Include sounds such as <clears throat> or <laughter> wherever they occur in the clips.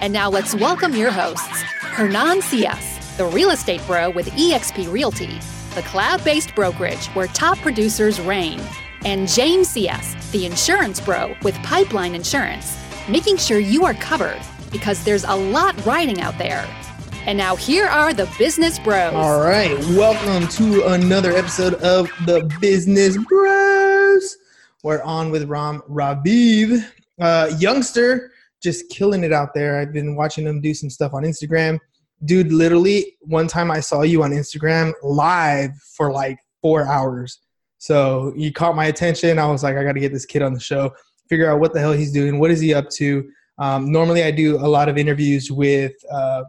And now let's welcome your hosts, Hernan Cias, the real estate bro with eXp Realty, the cloud based brokerage where top producers reign, and James Cias, the insurance bro with Pipeline Insurance, making sure you are covered because there's a lot riding out there. And now here are the business bros. All right, welcome to another episode of the Business Bros. We're on with Ram Raviv, uh, youngster, just killing it out there. I've been watching him do some stuff on Instagram. Dude, literally, one time I saw you on Instagram live for like four hours. So you caught my attention. I was like, I got to get this kid on the show, figure out what the hell he's doing, what is he up to. Um, normally, I do a lot of interviews with uh,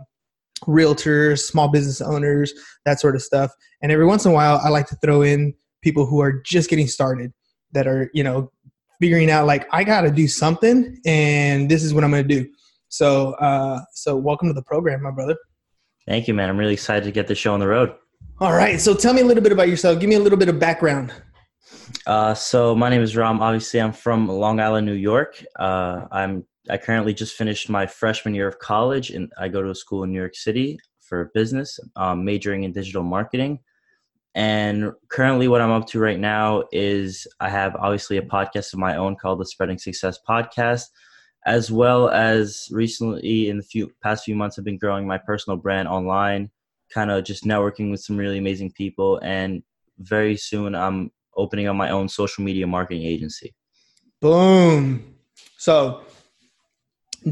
realtors, small business owners, that sort of stuff. And every once in a while, I like to throw in people who are just getting started, that are you know figuring out like I got to do something, and this is what I'm going to do. So, uh, so welcome to the program, my brother. Thank you, man. I'm really excited to get the show on the road. All right. So, tell me a little bit about yourself. Give me a little bit of background. Uh, so, my name is Ram. Obviously, I'm from Long Island, New York. Uh, I'm I currently just finished my freshman year of college, and I go to a school in New York City for business, um, majoring in digital marketing. And currently, what I'm up to right now is I have obviously a podcast of my own called the Spreading Success Podcast, as well as recently in the few past few months, I've been growing my personal brand online, kind of just networking with some really amazing people. And very soon, I'm opening up my own social media marketing agency. Boom. So,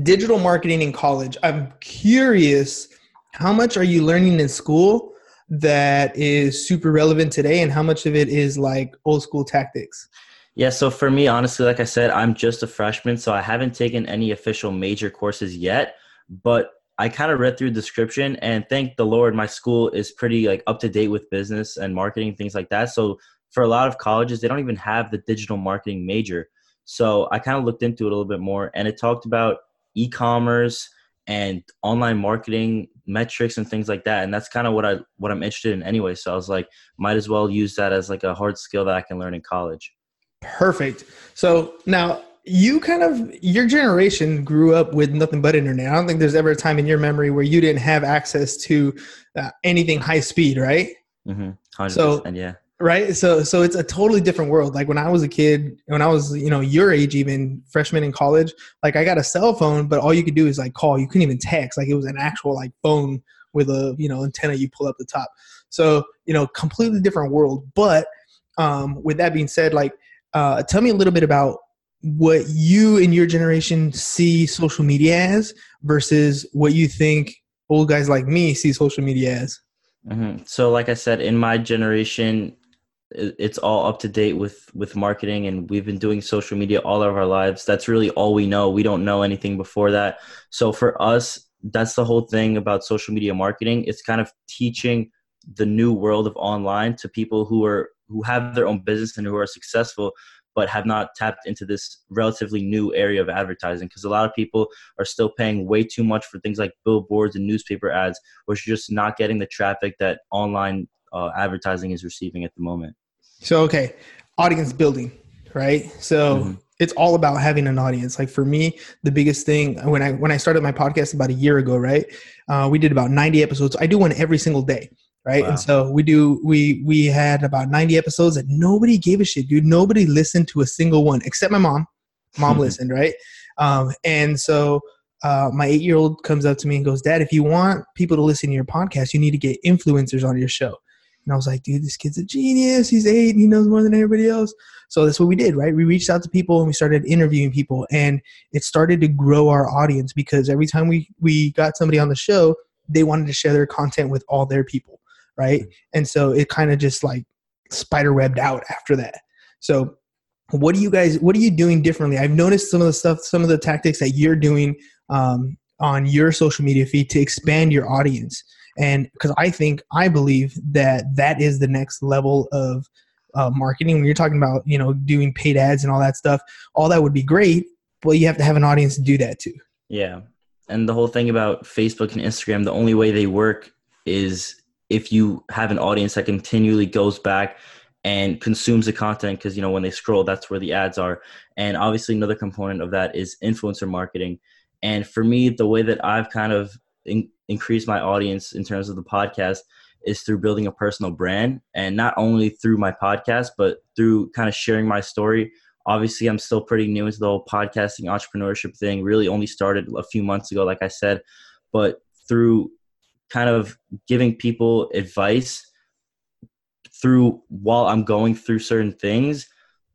digital marketing in college. I'm curious, how much are you learning in school? That is super relevant today and how much of it is like old school tactics? Yeah, so for me, honestly, like I said, I'm just a freshman, so I haven't taken any official major courses yet. But I kind of read through the description and thank the Lord, my school is pretty like up to date with business and marketing, things like that. So for a lot of colleges, they don't even have the digital marketing major. So I kind of looked into it a little bit more and it talked about e-commerce and online marketing metrics and things like that. And that's kind of what i what i'm interested in anyway. So i was like might as well use that as like a hard skill that i can learn in college. Perfect. So now you kind of your generation grew up with nothing but internet. I don't think there's ever a time in your memory where you didn't have access to uh, anything high speed right? Mm-hmm. 100%, so yeah right? So so it's a totally different world. Like when i was a kid when i was you know your age even freshman in college like i got a cell phone but all you could do is like call. You couldn't even text. Like it was an actual like phone with a you know antenna you pull up the top. So you know completely different world. But um with that being said like uh tell me a little bit about what you and your generation see social media as versus what you think old guys like me see social media as. Mm-hmm. so like i said in my generation it's all up to date with with marketing and we've been doing social media all of our lives. That's really all we know. We don't know anything before that. So for us that's the whole thing about social media marketing. It's kind of teaching the new world of online to people who are who have their own business and who are successful but have not tapped into this relatively new area of advertising because a lot of people are still paying way too much for things like billboards and newspaper ads which are just not getting the traffic that online uh, advertising is receiving at the moment. So okay, audience building, right? So mm-hmm. it's all about having an audience. Like for me, the biggest thing when I when I started my podcast about a year ago, right? Uh, we did about ninety episodes. I do one every single day, right? Wow. And so we do we we had about ninety episodes, that nobody gave a shit, dude. Nobody listened to a single one except my mom. Mom listened, right? Um, and so uh, my eight year old comes up to me and goes, Dad, if you want people to listen to your podcast, you need to get influencers on your show. And I was like, dude, this kid's a genius. He's eight. He knows more than everybody else. So that's what we did, right? We reached out to people and we started interviewing people, and it started to grow our audience because every time we we got somebody on the show, they wanted to share their content with all their people, right? And so it kind of just like spider webbed out after that. So what do you guys what are you doing differently i've noticed some of the stuff some of the tactics that you're doing um, on your social media feed to expand your audience. And because I think, I believe that that is the next level of uh, marketing. When you're talking about, you know, doing paid ads and all that stuff, all that would be great, but you have to have an audience to do that too. Yeah. And the whole thing about Facebook and Instagram, the only way they work is if you have an audience that continually goes back and consumes the content because you know when they scroll that's where the ads are and obviously another component of that is influencer marketing and for me the way that i've kind of in, increased my audience in terms of the podcast is through building a personal brand. And not only through my podcast but through kind of sharing my story. Obviously i'm still pretty new into the whole podcasting entrepreneurship thing. Really only started a few months ago like i said. But through kind of giving people advice through while I'm going through certain things,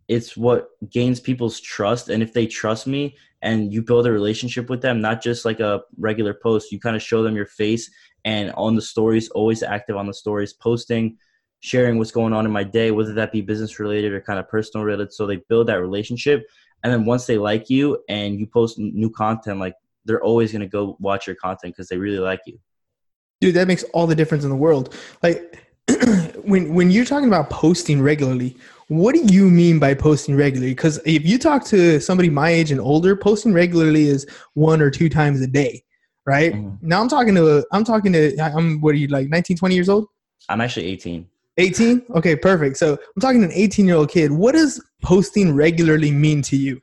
it's what gains people's trust. And if they trust me and you build a relationship with them, not just like a regular post, you kind of show them your face and on the stories, always active on the stories, posting, sharing what's going on in my day, whether that be business related or kind of personal related. So they build that relationship. And then once they like you and you post new content, like they're always going to go watch your content because they really like you. Dude, that makes all the difference in the world. Like, <clears throat> when when you're talking about posting regularly, what do you mean by posting regularly? Because if you talk to somebody my age and older, posting regularly is one or two times a day, right? Mm-hmm. Now I'm talking to I'm talking to I'm what are you like 19, 20 years old? I'm actually 18. 18? Okay, perfect. So I'm talking to an 18 year old kid. What does posting regularly mean to you?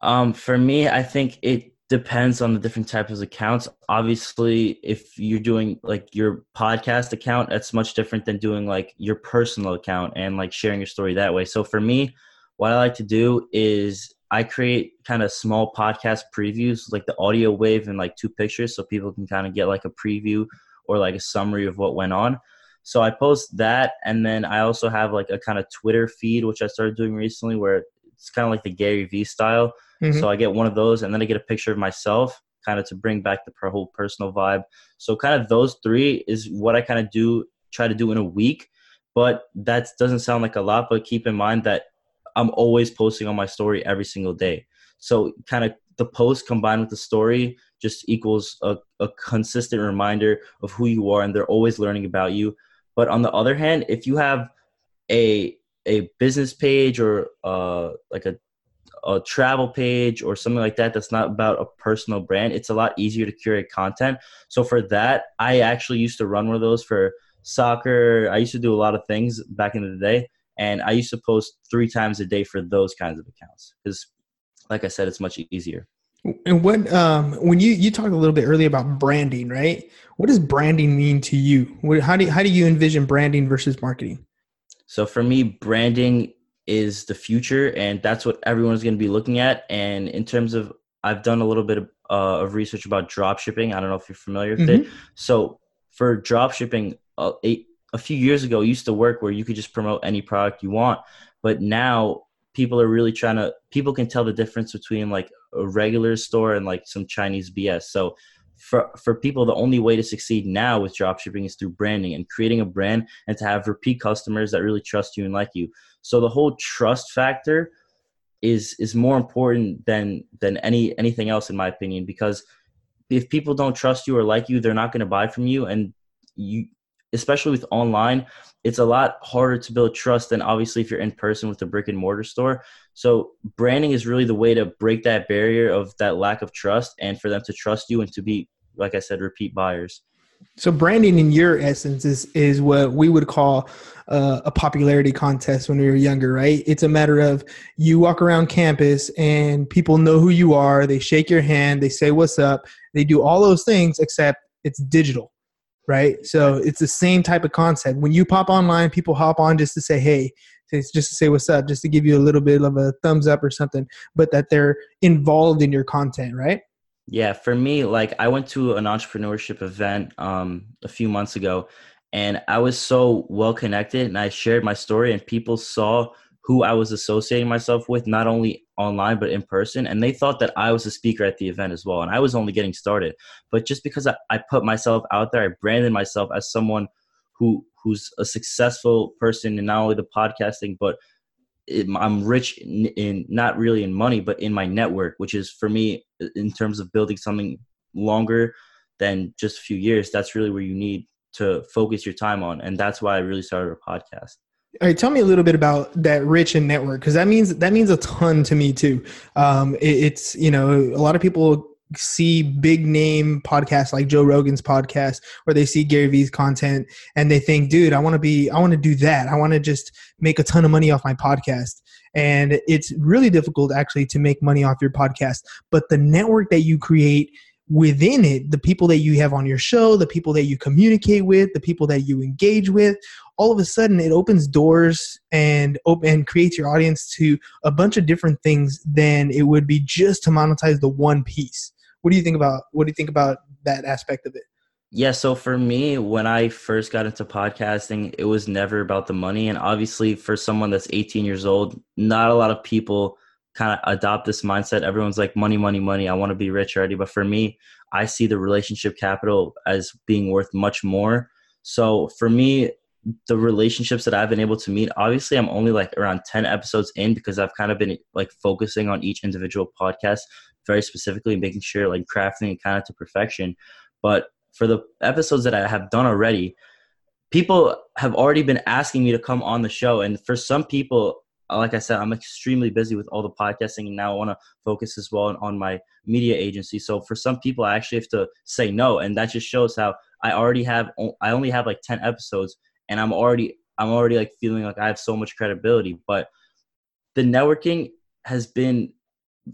Um, for me, I think it depends on the different types of accounts. Obviously, if you're doing like your podcast account, that's much different than doing like your personal account and like sharing your story that way. So for me, what I like to do is I create kind of small podcast previews, like the audio wave and like two pictures, so people can kind of get like a preview or like a summary of what went on. So I post that, and then I also have like a kind of Twitter feed, which I started doing recently, where it's kind of like the Gary Vee style Mm-hmm. So I get one of those, and then I get a picture of myself, kind of to bring back the whole personal vibe. So kind of those three is what I kind of do, try to do in a week. But that doesn't sound like a lot. But keep in mind that I'm always posting on my story every single day. So kind of the post combined with the story just equals a, a consistent reminder of who you are, and they're always learning about you. But on the other hand, if you have a a business page or uh, like a a travel page or something like that that's not about a personal brand, it's a lot easier to curate content. So for that, I actually used to run one of those for soccer. I used to do a lot of things back in the day, and I used to post three times a day for those kinds of accounts because, like I said, it's much easier. And what um, when you you talked a little bit earlier about branding, right? What does branding mean to you? What, how do how do you envision branding versus marketing? So for me, branding is the future, and that's what everyone's going to be looking at. And in terms of, I've done a little bit of, uh, of research about drop shipping. I don't know if you're familiar with mm-hmm. it. So for drop shipping, uh, a, a few years ago, used to work where you could just promote any product you want, but now people are really trying to. People can tell the difference between like a regular store and like some Chinese BS. So for for people the only way to succeed now with dropshipping is through branding and creating a brand and to have repeat customers that really trust you and like you. So the whole trust factor is is more important than than any anything else in my opinion because if people don't trust you or like you they're not going to buy from you and you especially with online it's a lot harder to build trust than obviously if you're in person with a brick and mortar store so branding is really the way to break that barrier of that lack of trust and for them to trust you and to be like i said repeat buyers so branding in your essence is is what we would call uh, a popularity contest when we were younger, right? It's a matter of you walk around campus and people know who you are. They shake your hand. They say what's up. They do all those things except it's digital, right? So it's the same type of concept. When you pop online, people hop on just to say hey, just to say what's up, just to give you a little bit of a thumbs up or something, but that they're involved in your content, right? Yeah, for me, like I went to an entrepreneurship event um, a few months ago, and I was so well connected, and I shared my story, and people saw who I was associating myself with, not only online but in person, and they thought that I was a speaker at the event as well, and I was only getting started. But just because I, I put myself out there, I branded myself as someone who who's a successful person in not only the podcasting but I'm rich in, in, not really in money, but in my network, which is for me in terms of building something longer than just a few years, that's really where you need to focus your time on. And that's why I really started a podcast. All right, tell me a little bit about that rich and network because that means that means a ton to me too. Um, it, it's you know a lot of people see big name podcasts like Joe Rogan's podcast or they see Gary Vee's content and they think, dude, I want to be, I want to do that. I want to just make a ton of money off my podcast. And it's really difficult actually to make money off your podcast. But the network that you create within it, the people that you have on your show, the people that you communicate with, the people that you engage with, all of a sudden it opens doors and open and creates your audience to a bunch of different things than it would be just to monetize the one piece. What do you think about what do you think about that aspect of it? Yeah, so for me, when I first got into podcasting, it was never about the money. And obviously, for someone that's 18 years old, not a lot of people kind of adopt this mindset. Everyone's like, money, money, money. I want to be rich already. But for me, I see the relationship capital as being worth much more. So for me, the relationships that I've been able to meet, obviously, I'm only like around 10 episodes in because I've kind of been like focusing on each individual podcast very specifically, making sure like crafting it kind of to perfection. But for the episodes that I have done already, people have already been asking me to come on the show. And for some people, like I said, I'm extremely busy with all the podcasting, and now I want to focus as well on my media agency. So for some people, I actually have to say no, and that just shows how I already have. I only have like ten episodes, and I'm already I'm already like feeling like I have so much credibility. But the networking has been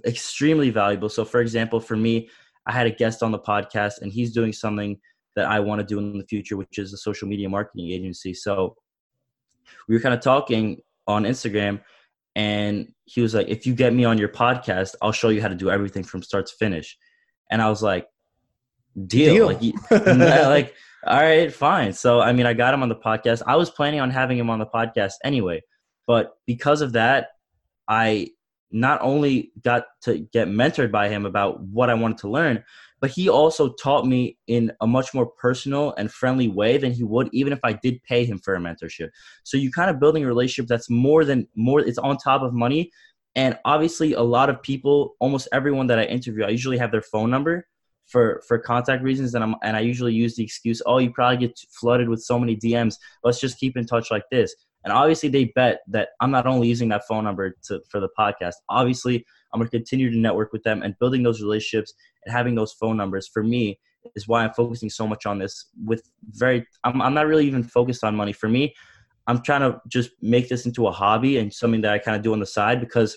extremely valuable. So, for example, for me, I had a guest on the podcast, and he's doing something that I want to do in the future, which is a social media marketing agency. So, we were kind of talking on Instagram, and he was like, "If you get me on your podcast, I'll show you how to do everything from start to finish." And I was like, "Deal!" deal. Like, <laughs> like, all right, fine. So, I mean, I got him on the podcast. I was planning on having him on the podcast anyway, but because of that, I not only got to get mentored by him about what I wanted to learn, but he also taught me in a much more personal and friendly way than he would even if I did pay him for a mentorship. So you kind of building a relationship that's more than more it's on top of money. And obviously a lot of people, almost everyone that I interview, I usually have their phone number for for contact reasons and I'm and I usually use the excuse, "Oh, you probably get flooded with so many DMs. Let's just keep in touch like this." And obviously, they bet that I'm not only using that phone number to, for the podcast. Obviously, I'm going to continue to network with them and building those relationships and having those phone numbers for me is why I'm focusing so much on this. With very, I'm, I'm not really even focused on money. For me, I'm trying to just make this into a hobby and something that I kind of do on the side because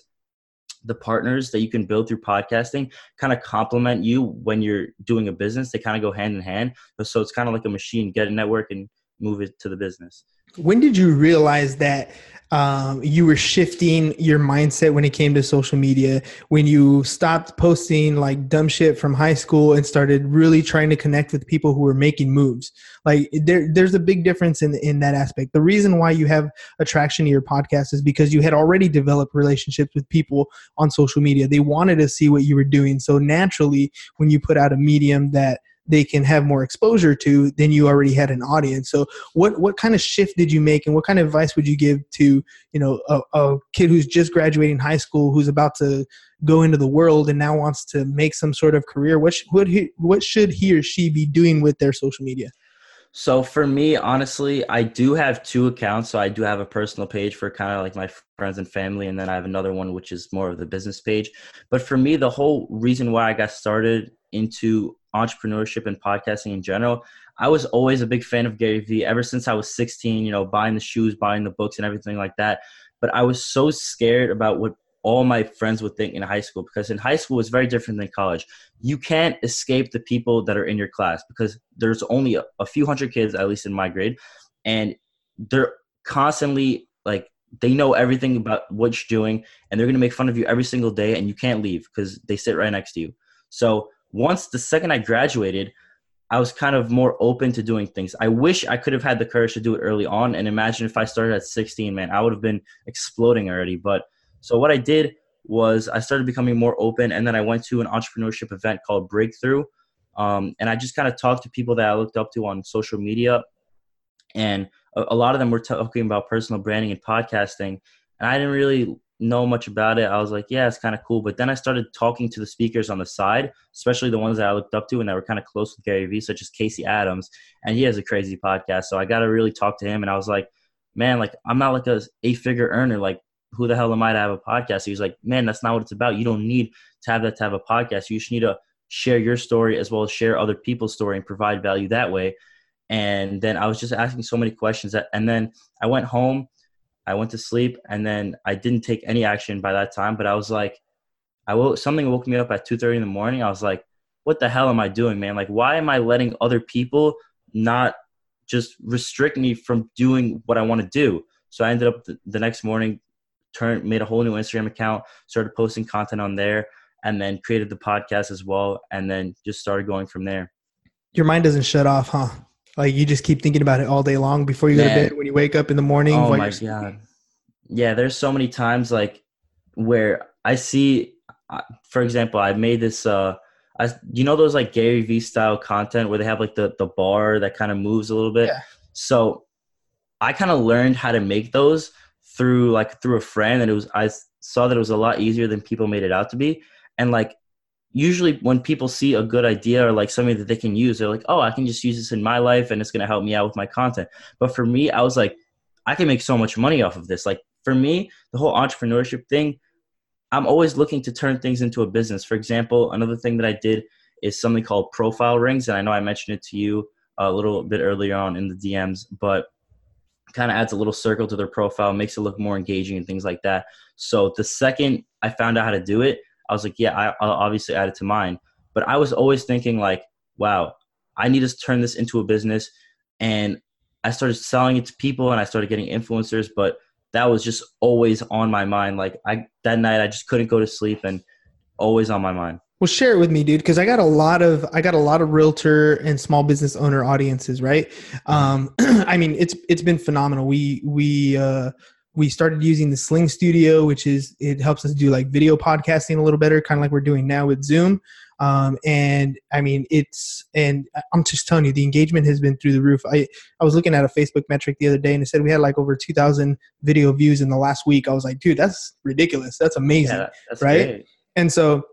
the partners that you can build through podcasting kind of complement you when you're doing a business. They kind of go hand in hand. So it's kind of like a machine, get a network and move it to the business. When did you realize that um, you were shifting your mindset when it came to social media? When you stopped posting like dumb shit from high school and started really trying to connect with people who were making moves? Like there, there's a big difference in in that aspect. The reason why you have attraction to your podcast is because you had already developed relationships with people on social media. They wanted to see what you were doing. So naturally, when you put out a medium that they can have more exposure to, than you already had an audience. So what what kind of shift did you make and what kind of advice would you give to, you know, a, a kid who's just graduating high school who's about to go into the world and now wants to make some sort of career? What sh- what he, what should he or she be doing with their social media? So for me, honestly, I do have two accounts. So I do have a personal page for kind of like my friends and family, and then I have another one which is more of the business page. But for me, the whole reason why I got started into entrepreneurship and podcasting in general. I was always a big fan of Gary Vee ever since I was 16, you know, buying the shoes, buying the books and everything like that. But I was so scared about what all my friends would think in high school because in high school it's very different than college. You can't escape the people that are in your class because there's only a, a few hundred kids, at least in my grade, and they're constantly like they know everything about what you're doing and they're going to make fun of you every single day and you can't leave because they sit right next to you. So once the second I graduated, I was kind of more open to doing things. I wish I could have had the courage to do it early on. And imagine if I started at 16, man, I would have been exploding already. But so what I did was I started becoming more open. And then I went to an entrepreneurship event called Breakthrough. Um, and I just kind of talked to people that I looked up to on social media. And a, a lot of them were talking about personal branding and podcasting. And I didn't really know much about it. I was like, yeah, it's kind of cool. But then I started talking to the speakers on the side, especially the ones that I looked up to and that were kind of close with Gary Vee, such as Casey Adams. And he has a crazy podcast. So I got to really talk to him. And I was like, man, like, I'm not like a eight figure earner. Like, who the hell am I to have a podcast? He was like, man, that's not what it's about. You don't need to have that to have a podcast. You just need to share your story as well as share other people's story and provide value that way. And then I was just asking so many questions that, and then I went home I went to sleep and then I didn't take any action by that time. But I was like, I woke something woke me up at two thirty in the morning. I was like, what the hell am I doing, man? Like, why am I letting other people not just restrict me from doing what I want to do? So I ended up the, the next morning, turned made a whole new Instagram account, started posting content on there, and then created the podcast as well, and then just started going from there. Your mind doesn't shut off, huh? Like you just keep thinking about it all day long before you Man. go to bed. When you wake up in the morning. Oh my god! Yeah, there's so many times like where I see, uh, for example, I made this. uh I, you know those like Gary Vee style content where they have like the the bar that kind of moves a little bit. Yeah. So I kind of learned how to make those through like through a friend, and it was I saw that it was a lot easier than people made it out to be. And like usually when people see a good idea or like something that they can use, they're like, oh, I can just use this in my life and it's going to help me out with my content. But for me, I was like, I can make so much money off of this. Like for me, the whole entrepreneurship thing, I'm always looking to turn things into a business. For example, another thing that I did is something called profile rings. And I know I mentioned it to you a little bit earlier on in the DMs, but kind of adds a little circle to their profile, makes it look more engaging and things like that. So the second I found out how to do it, I was like, yeah, I, will obviously add it to mine. But I was always thinking like, wow, I need to turn this into a business. And I started selling it to people and I started getting influencers, but that was just always on my mind. Like I that night I just couldn't go to sleep and always on my mind. Well, share it with me, dude, because I got a lot of I got a lot of realtor and small business owner audiences, right? Um, <clears throat> I mean, it's it's been phenomenal. We we uh, we started using the Sling Studio, which is it helps us do like video podcasting a little better, kind of like we're doing now with Zoom. Um, and I mean, it's and I'm just telling you, the engagement has been through the roof. I I was looking at a Facebook metric the other day, and it said we had like over 2,000 video views in the last week. I was like, dude, that's ridiculous. That's amazing, yeah, that's right? Great. And so,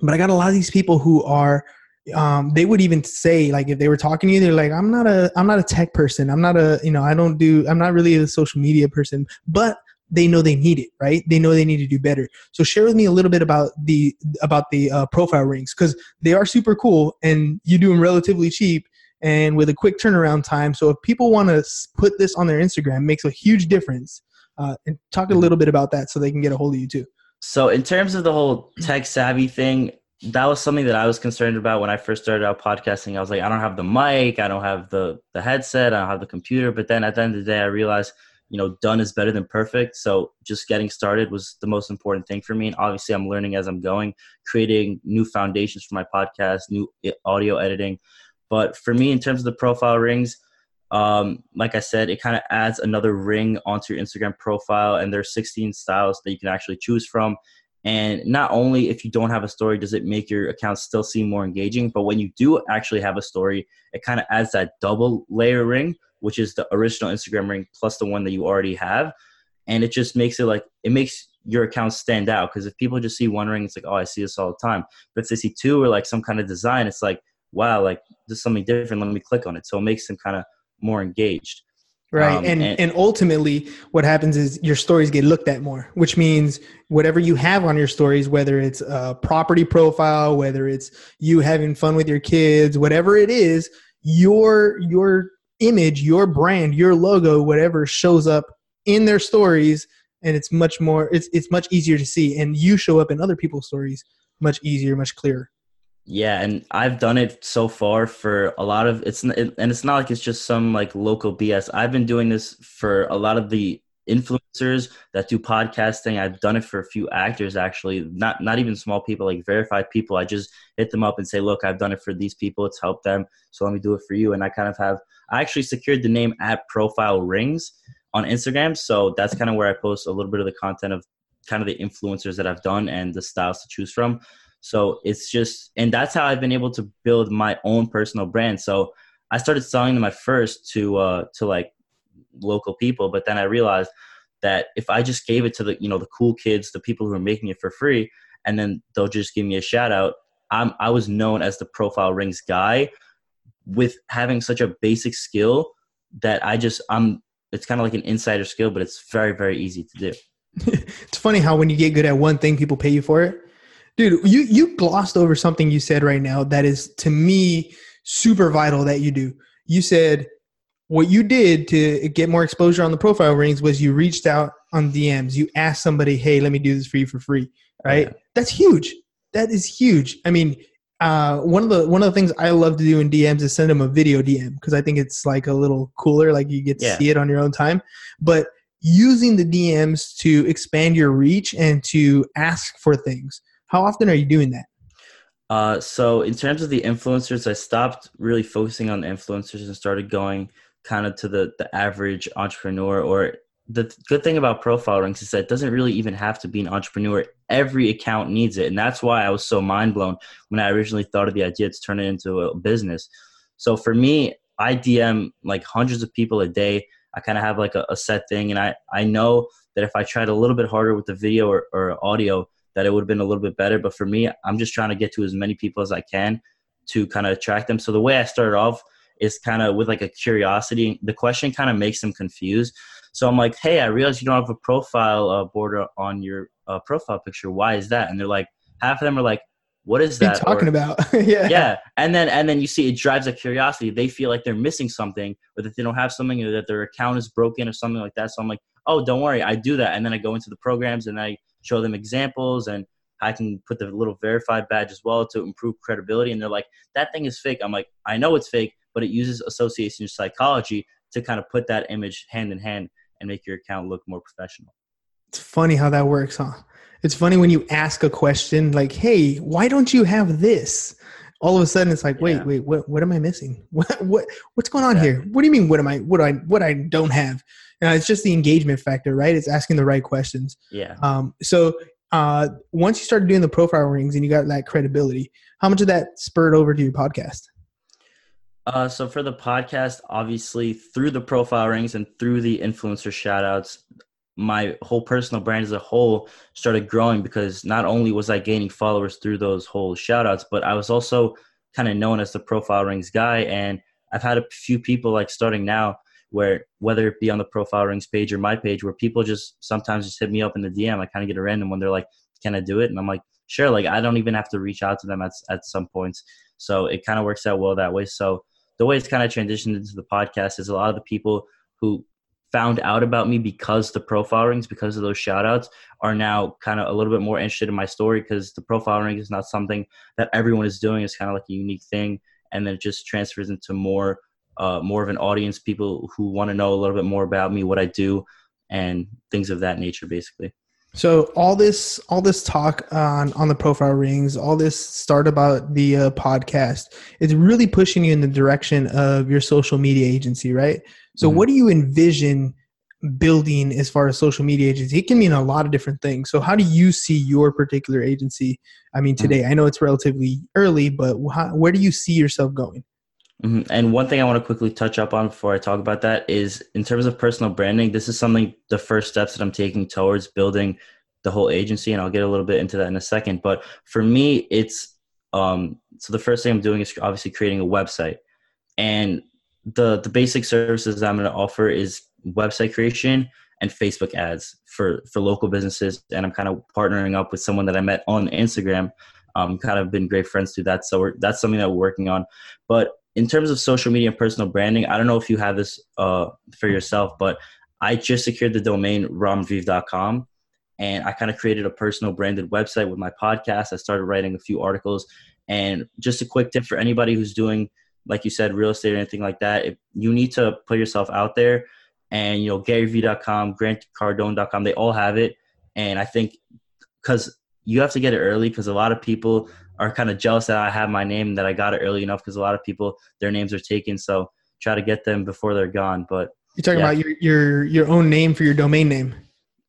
but I got a lot of these people who are um, they would even say like if they were talking to you they're like i'm not a i'm not a tech person. I'm not a you know i don't do i'm not really a social media person. But they know they need it right? They know they need to do better. So share with me a little bit about the about the uh, profile rings because they are super cool and you do them relatively cheap and with a quick turnaround time. So if people want to put this on their instagram makes a huge difference. Uh, and talk a little bit about that so they can get a hold of you too. So in terms of the whole tech savvy thing that was something that I was concerned about when I first started out podcasting. I was like, I don't have the mic, I don't have the the headset, I don't have the computer. But then at the end of the day, I realized, you know, done is better than perfect. So just getting started was the most important thing for me. And obviously, I'm learning as I'm going, creating new foundations for my podcast, new audio editing. But for me, in terms of the profile rings, um, like I said, it kind of adds another ring onto your Instagram profile, and there's 16 styles that you can actually choose from. And not only if you don't have a story does it make your account still seem more engaging, but when you do actually have a story, it kind of adds that double layer ring, which is the original Instagram ring plus the one that you already have. And it just makes it like, it makes your account stand out. Because if people just see one ring, it's like, oh, I see this all the time. But if they see two or like some kind of design, it's like, wow, like this is something different. Let me click on it. So it makes them kind of more engaged. Right. Um, and, and, and ultimately what happens is your stories get looked at more, which means whatever you have on your stories, whether it's a property profile, whether it's you having fun with your kids, whatever it is, your your image, your brand, your logo, whatever shows up in their stories and it's much more it's it's much easier to see and you show up in other people's stories much easier, much clearer. Yeah, and I've done it so far for a lot of it's and it's not like it's just some like local BS. I've been doing this for a lot of the influencers that do podcasting. I've done it for a few actors actually, not not even small people, like verified people. I just hit them up and say, "Look, I've done it for these people. It's helped them, so let me do it for you." And I kind of have I actually secured the name at Profile Rings on Instagram, so that's kind of where I post a little bit of the content of kind of the influencers that I've done and the styles to choose from. So it's just, and that's how I've been able to build my own personal brand. So I started selling them at first to, uh, to like local people, but then I realized that if I just gave it to the you know the cool kids, the people who are making it for free, and then they'll just give me a shout out. I'm I was known as the profile rings guy with having such a basic skill that I just I'm it's kind of like an insider skill, but it's very very easy to do. <laughs> it's funny how when you get good at one thing, people pay you for it. Dude, you you glossed over something you said right now that is to me super vital that you do. You said what you did to get more exposure on the profile rings was you reached out on DMs. You asked somebody, "Hey, let me do this for you for free." Right? Yeah. That's huge. That is huge. I mean, uh, one of the one of the things I love to do in DMs is send them a video DM because I think it's like a little cooler. Like you get to yeah. see it on your own time. But using the DMs to expand your reach and to ask for things. How often are you doing that? Uh, so in terms of the influencers, I stopped really focusing on the influencers and started going kind of to the the average entrepreneur or the good thing about profile rings is that it doesn't really even have to be an entrepreneur. Every account needs it. And that's why I was so mind blown when I originally thought of the idea to turn it into a business. So for me, I DM like hundreds of people a day. I kind of have like a, a, set thing. And I, I know that if I tried a little bit harder with the video or, or audio, that it would have been a little bit better. But for me, I'm just trying to get to as many people as I can to kind of attract them. So the way I started off is kind of with like a curiosity. The question kind of makes them confused. So I'm like, hey, I realize you don't have a profile uh, border on your uh, profile picture. Why is that? And they're like, half of them are like, what is that? talking or, about? <laughs> yeah. Yeah. And then and then you see it drives a curiosity. They feel like they're missing something, or that they don't have something, or that their account is broken, or something like that. So I'm like, oh, don't worry, I do that. And then I go into the programs and I show them examples and I can put the little verified badge as well to improve credibility. And they're like, that thing is fake. I'm like, I know it's fake, but it uses association psychology to kind of put that image hand in hand and make your account look more professional. It's funny how that works, huh? It's funny when you ask a question like, "Hey, why don't you have this?" All of a sudden, it's like, "Wait, yeah. wait, what? What am I missing? <laughs> What? What? What's going on yeah. here? What do you mean? What am I? What I? What I don't have?" And it's just the engagement factor, right? It's asking the right questions. Yeah. Um. So, uh, once you started doing the profile rings and you got that credibility, how much of that spurred over to your podcast? Uh, so for the podcast, obviously through the profile rings and through the influencer shoutouts, my whole personal brand as a whole started growing because not only was I gaining followers through those whole shoutouts, but I was also kind of known as the profile rings guy. And I've had a few people like starting now where whether it be on the profile rings page or my page, where people just sometimes just hit me up in the DM. I kind of get a random when they're like, "Can I do it?" And I'm like, "Sure." Like I don't even have to reach out to them at at some points, so it kind of works out well that way. So the way it's kind of transitioned into the podcast is a lot of the people who found out about me because the profile rings, because of those shout outs, are now kind of a little bit more interested in my story because the profile ring is not something that everyone is doing. It's kind of like a unique thing. And then it just transfers into more uh, more of an audience, people who want to know a little bit more about me, what I do, and things of that nature, basically. So all this, all this talk on on the profile rings, all this start about the uh, podcast, it's really pushing you in the direction of your social media agency, right? So mm-hmm. what do you envision building as far as social media agency? It can mean a lot of different things. So how do you see your particular agency? I mean, today mm-hmm. I know it's relatively early, but how, where do you see yourself going? Mm-hmm. And one thing I want to quickly touch up on before I talk about that is in terms of personal branding, this is something the first steps that I'm taking towards building the whole agency, and I'll get a little bit into that in a second. But for me, it's um, so the first thing I'm doing is obviously creating a website, and the the basic services I'm going to offer is website creation and Facebook ads for for local businesses, and I'm kind of partnering up with someone that I met on Instagram. Um, kind of been great friends through that, so that's something that we're working on. But in terms of social media and personal branding, I don't know if you have this uh, for yourself, but I just secured the domain ramviv.com and I kind of created a personal branded website with my podcast. I started writing a few articles. And just a quick tip for anybody who's doing, like you said, real estate or anything like that, if you need to put yourself out there. And, you know, GaryVee.com, GrantCardone.com, they all have it. And I think because you have to get it early because a lot of people are kind of jealous that I have my name that I got it early enough because a lot of people their names are taken. So try to get them before they're gone. But you're talking yeah. about your your your own name for your domain name.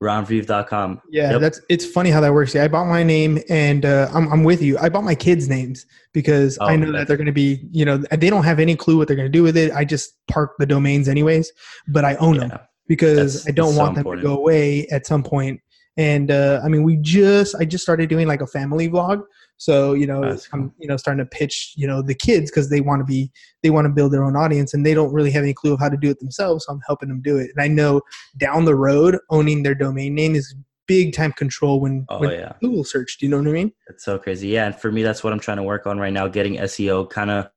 RamViv.com. Yeah, yep. that's it's funny how that works. Yeah, I bought my name and uh, I'm I'm with you. I bought my kids' names because oh, I know that they're going to be, you know, they don't have any clue what they're going to do with it. I just park the domains anyways, but I own yeah. them because That's I don't so want them important. to go away at some point. And uh, I mean, we just I just started doing like a family vlog. So you know, That's cool. I'm you know starting to pitch you know the kids because they want to be they want to build their own audience and they don't really have any clue of how to do it themselves. So I'm helping them do it. And I know down the road, owning their domain name is big time control when, Oh when yeah. Google search. Do you know what I mean? It's so crazy. Yeah, and for me, that's what I'm trying to work on right now. Getting SEO kind of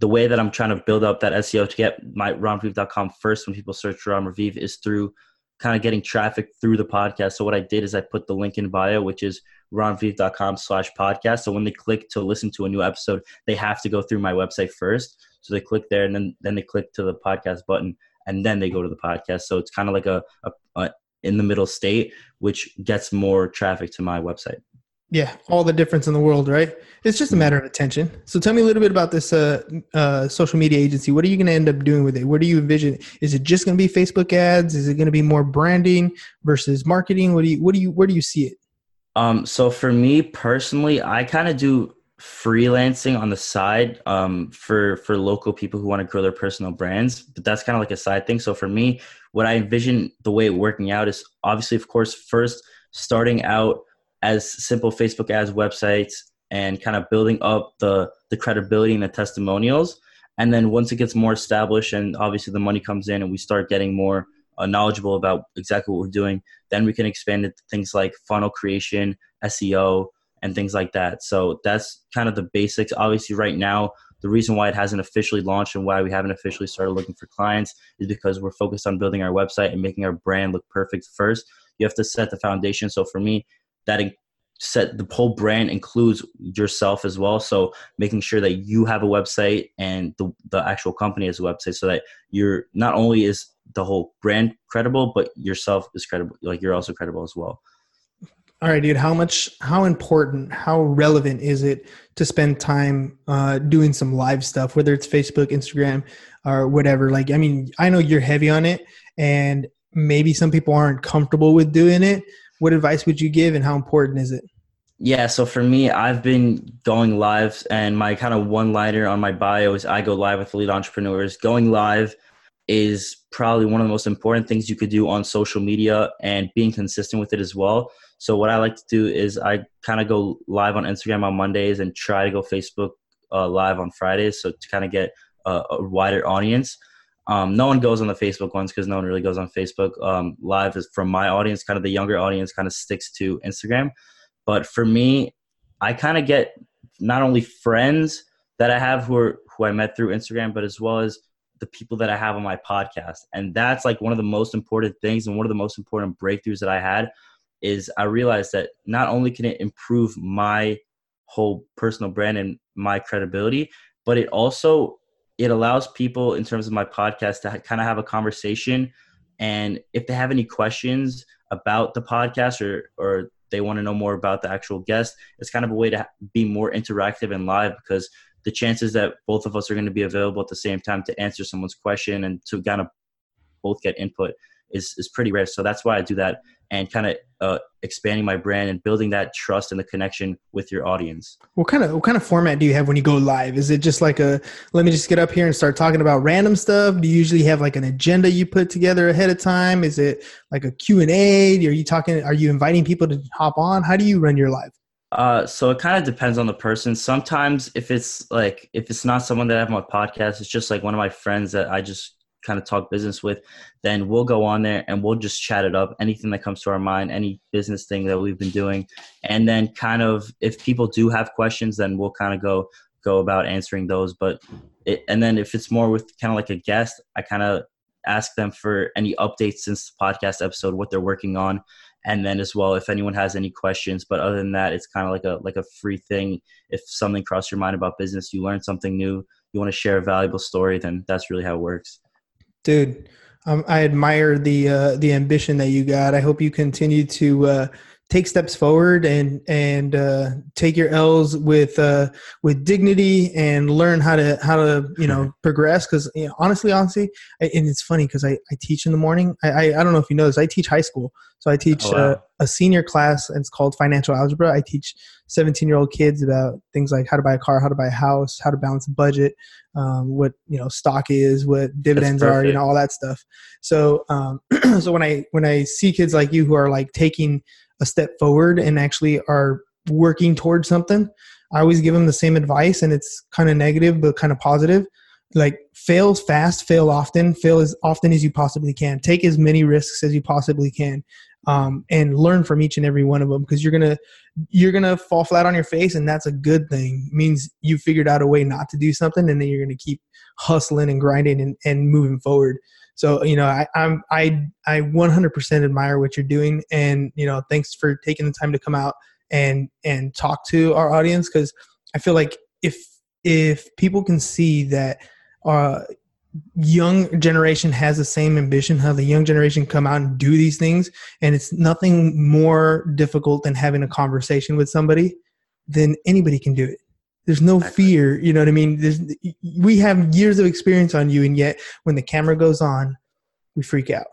the way that I'm trying to build up that SEO to get my ramraviv.com first when people search Ram Raviv is through kind of getting traffic through the podcast. So what I did is I put the link in bio, which is ramraviv.com slash podcast. So when they click to listen to a new episode, they have to go through my website first. So they click there and then then they click to the podcast button and then they go to the podcast. So it's kind of like a, a, a in the middle state, which gets more traffic to my website. Yeah, all the difference in the world, right? It's just a matter of attention. So tell me a little bit about this uh, uh, social media agency. What are you going to end up doing with it? What do you envision? Is it just going to be Facebook ads? Is it going to be more branding versus marketing? What do you what do you where do you see it? Um, so for me personally, I kind of do freelancing on the side um, for for local people who want to grow their personal brands, but that's kind of like a side thing. So for me, what I envision the way it working out is obviously, of course, first starting out as simple Facebook ads websites and kind of building up the the credibility and the testimonials. And then once it gets more established and obviously the money comes in and we start getting more uh, knowledgeable about exactly what we're doing, then we can expand it to things like funnel creation, SEO, and things like that. So that's kind of the basics. Obviously, right now, the reason why it hasn't officially launched and why we haven't officially started looking for clients is because we're focused on building our website and making our brand look perfect first. You have to set the foundation. So for me, that set the whole brand includes yourself as well. So making sure that you have a website and the, the actual company has a website so that you're not only is the whole brand credible, but yourself is credible. Like you're also credible as well. All right, dude. How much? How important? How relevant is it to spend time uh, doing some live stuff, whether it's Facebook, Instagram, or whatever? Like, I mean, I know you're heavy on it, and maybe some people aren't comfortable with doing it. What advice would you give, and how important is it? Yeah, so for me, I've been going live, and my kind of one liner on my bio is I go live with lead entrepreneurs. Going live is probably one of the most important things you could do on social media and being consistent with it as well. So, what I like to do is I kind of go live on Instagram on Mondays and try to go Facebook uh, live on Fridays. So, to kind of get a, a wider audience. Um, no one goes on the Facebook ones because no one really goes on Facebook. Um, live is from my audience, kind of the younger audience, kind of sticks to Instagram. But for me, I kind of get not only friends that I have who are who I met through Instagram, but as well as the people that I have on my podcast. And that's like one of the most important things and one of the most important breakthroughs that I had is I realized that not only can it improve my whole personal brand and my credibility, but it also it allows people in terms of my podcast to kind of have a conversation. And if they have any questions about the podcast or or they want to know more about the actual guest it's kind of a way to be more interactive and live because the chances that both of us are going to be available at the same time to answer someone's question and to kind of both get input is is pretty rare. So that's why i do that and kind of uh, expanding my brand and building that trust and the connection with your audience What kind of what kind of format do you have when you go live? Is it just like a let me just get up here and start talking about random stuff? Do you usually have like an agenda you put together ahead of time? Is it like a Q&A? Are you talking are you inviting people to hop on? How do you run your live? Uh, so it kind of depends on the person. Sometimes if it's like if it's not someone that I have on my podcast, it's just like one of my friends that I just kind of talk business with, then we'll go on there and we'll just chat it up. Anything that comes to our mind, any business thing that we've been doing, and then kind of if people do have questions, then we'll kind of go go about answering those. But it, and then if it's more with kind of like a guest, I kind of ask them for any updates since the podcast episode, what they're working on, and then as well if anyone has any questions. But other than that, it's kind of like a like a free thing. If something crossed your mind about business, you learn something new, you want to share a valuable story, then that's really how it works. Dude, um, I admire the uh, the ambition that you got. I hope you continue to uh, take steps forward and and uh, take your L's with uh, with dignity and learn how to how to you know <laughs> progress. Because you know, honestly, honestly, I, and it's funny because I, I teach in the morning. I, I, I don't know if you know this. I teach high school, so I teach Oh, wow. uh, a senior class, and it's called financial algebra. I teach seventeen year old kids about things like how to buy a car, how to buy a house, how to balance a budget, um, what you know stock is, what dividends are, you know all that stuff. So um, <clears throat> so when I when I see kids like you who are like taking a step forward and actually are working towards something, I always give them the same advice, and it's kind of negative but kind of positive. Like fail fast, fail often, fail as often as you possibly can. Take as many risks as you possibly can, um, and learn from each and every one of them because you're gonna you're gonna fall flat on your face, and that's a good thing. It means you figured out a way not to do something, and then you're gonna keep hustling and grinding and, and moving forward. So you know, I, I'm I I 100% admire what you're doing, and you know, thanks for taking the time to come out and and talk to our audience because I feel like if if people can see that uh young generation has the same ambition how the young generation come out and do these things and it's nothing more difficult than having a conversation with somebody then anybody can do it there's no Exactly. fear you know what i mean there's we have years of experience on you and yet when the camera goes on we freak out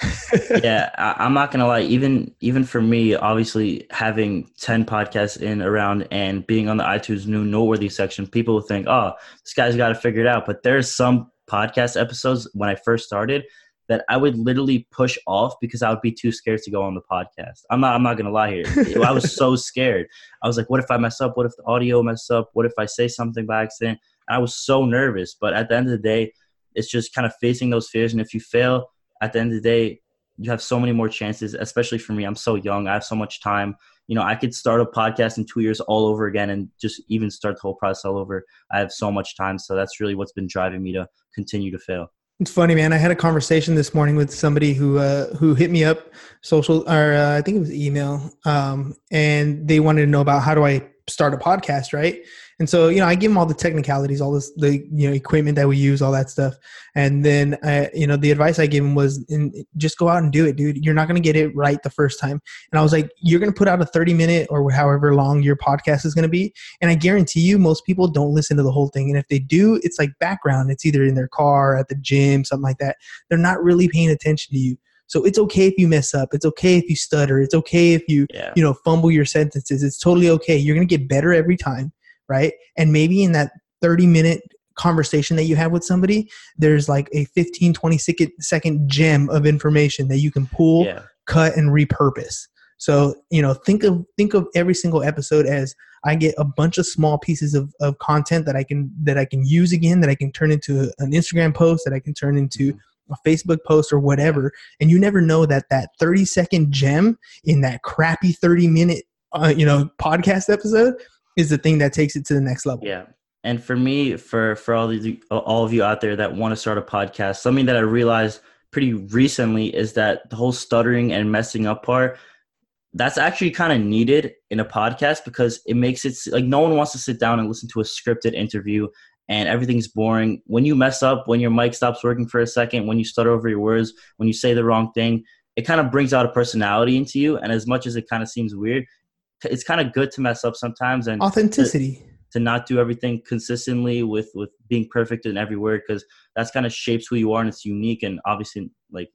<laughs> yeah, I, I'm not gonna lie. Even even for me, obviously having ten podcasts in around and being on the iTunes new noteworthy section, people will think, "Oh, this guy's got to figure it out." But there's some podcast episodes when I first started that I would literally push off because I would be too scared to go on the podcast. I'm not. I'm not gonna lie here. I was so <laughs> scared. I was like, "What if I mess up? What if the audio mess up? What if I say something by accident?" And I was so nervous. But at the end of the day, it's just kind of facing those fears. And if you fail, at the end of the day, you have so many more chances, especially for me. I'm so young. I have so much time. You know, I could start a podcast in two years all over again and just even start the whole process all over. I have so much time. So that's really what's been driving me to continue to fail. It's funny, man. I had a conversation this morning with somebody who uh, who hit me up social or uh, I think it was email, um, and they wanted to know about how do I start a podcast, right? And so you know, I give them all the technicalities, all this the you know equipment that we use, all that stuff, and then uh, you know the advice I gave them was in, just go out and do it, dude. You're not going to get it right the first time. And I was like, you're going to put out a 30 minute or however long your podcast is going to be, and I guarantee you, most people don't listen to the whole thing. And if they do, it's like background. It's either in their car, at the gym, something like that. They're not really paying attention to you. So it's okay if you mess up. It's okay if you stutter. It's okay if you, Yeah. you know, fumble your sentences. It's totally okay. You're going to get better every time, right? And maybe in that 30 minute conversation that you have with somebody, there's like a 15, 20 second, second gem of information that you can pull Yeah. cut and repurpose. So, you know, think of think of every single episode as I get a bunch of small pieces of, of content that I can that I can use again, that I can turn into an Instagram post, that I can turn into a Facebook post or whatever. And you never know that that 30 second gem in that crappy 30 minute uh, you know podcast episode is the thing that takes it to the next level. Yeah. And for me, for for all you, all of you out there that want to start a podcast, something that I realized pretty recently is that the whole stuttering and messing up part that's actually kind of needed in a podcast because it makes it like no one wants to sit down and listen to a scripted interview and everything's boring. When you mess up, when your mic stops working for a second, when you stutter over your words, when you say the wrong thing, it kind of brings out a personality into you. And as much as it kind of seems weird, it's kind of good to mess up sometimes and Authenticity. to not do everything consistently with with being perfect in every word because that's kind of shapes who you are and it's unique and obviously like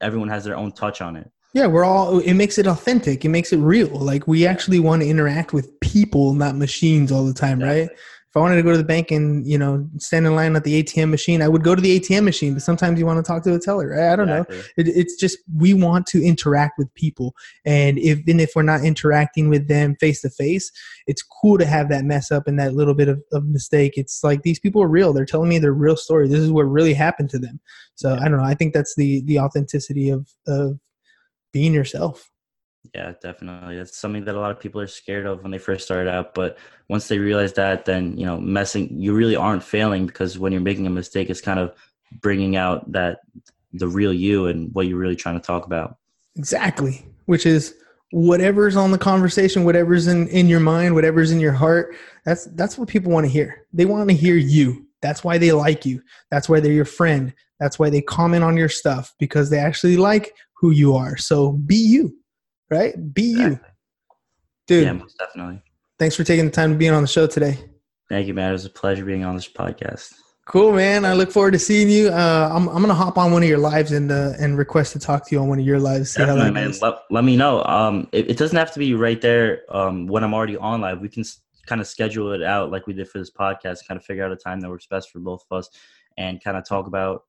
everyone has their own touch on it Yeah, we're all. It makes it authentic. It makes it real. Like we actually want to interact with people, not machines, all the time, right? If I wanted to go to the bank and you know stand in line at the ATM machine, I would go to the ATM machine. But sometimes you want to talk to a teller, right? I don't know. It, it's just we want to interact with people, and if, even if we're not interacting with them face to face, it's cool to have that mess up and that little bit of, of mistake. It's like these people are real. They're telling me their real story. This is what really happened to them. So I don't know. I think that's the the authenticity of of being yourself. Yeah definitely that's something that a lot of people are scared of when they first start out but once they realize that then you know messing you really aren't failing because when you're making a mistake it's kind of bringing out that the real you and what you're really trying to talk about Exactly. Which is whatever's on the conversation, whatever's in, in your mind, whatever's in your heart. That's that's what people want to hear. They want to hear you. That's why they like you. That's why they're your friend. That's why they comment on your stuff because they actually like who you are. So be you. Right? Be you, dude. Yeah, most definitely. Thanks for taking the time to be on the show today. Thank you, man. It was a pleasure being on this podcast. Cool, man. I look forward to seeing you. Uh, I'm I'm gonna hop on one of your lives and uh, and request to talk to you on one of your lives. Definitely, man. Let, let me know. Um, it, it doesn't have to be right there. Um, when I'm already on live, we can s- kind of schedule it out like we did for this podcast. Kind of figure out a time that works best for both of us, and kind of talk about,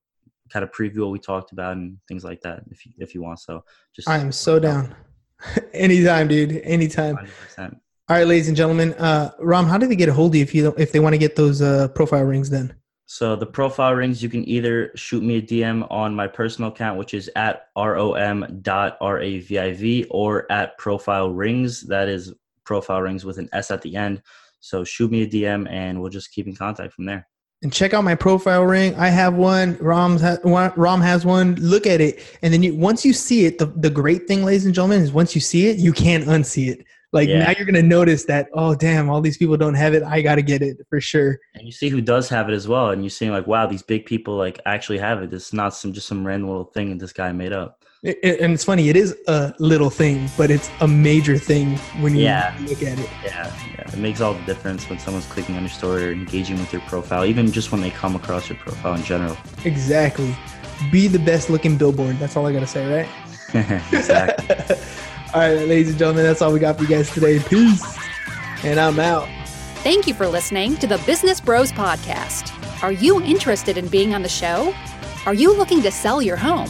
kind of preview what we talked about and things like that. If you, if you want, so just I am so down. <laughs> Anytime, dude. Anytime. 100%. All right, ladies and gentlemen. Uh, Ram, how do they get a hold of you if you if they want to get those uh, profile rings Then. So the profile rings, you can either shoot me a DM on my personal account, which is at ram dot raviv, or at profile rings. That is profile rings with an S at the end. So shoot me a DM, and we'll just keep in contact from there. And check out my profile ring. I have one. Ram ha- Ram has one. Look at it, and then you once you see it, the the great thing, ladies and gentlemen, is once you see it, you can't unsee it. Like Yeah. now, you're gonna notice that. Oh, damn! All these people don't have it. I gotta get it for sure. And you see who does have it as well, and you see like, wow, these big people like actually have it. It's not some just some random little thing that this guy made up. It- it- and it's funny. It is a little thing, but it's a major thing when you Yeah. look at it. Yeah, yeah, it makes all the difference when someone's clicking on your story or engaging with your profile, even just when they come across your profile in general. Exactly. Be the best looking billboard. That's all I gotta say, right? <laughs> <laughs> exactly. all right, ladies and gentlemen, that's all we got for you guys today. Peace. And I'm out. Thank you for listening to the Business Bros Podcast. Are you interested in being on the show? Are you looking to sell your home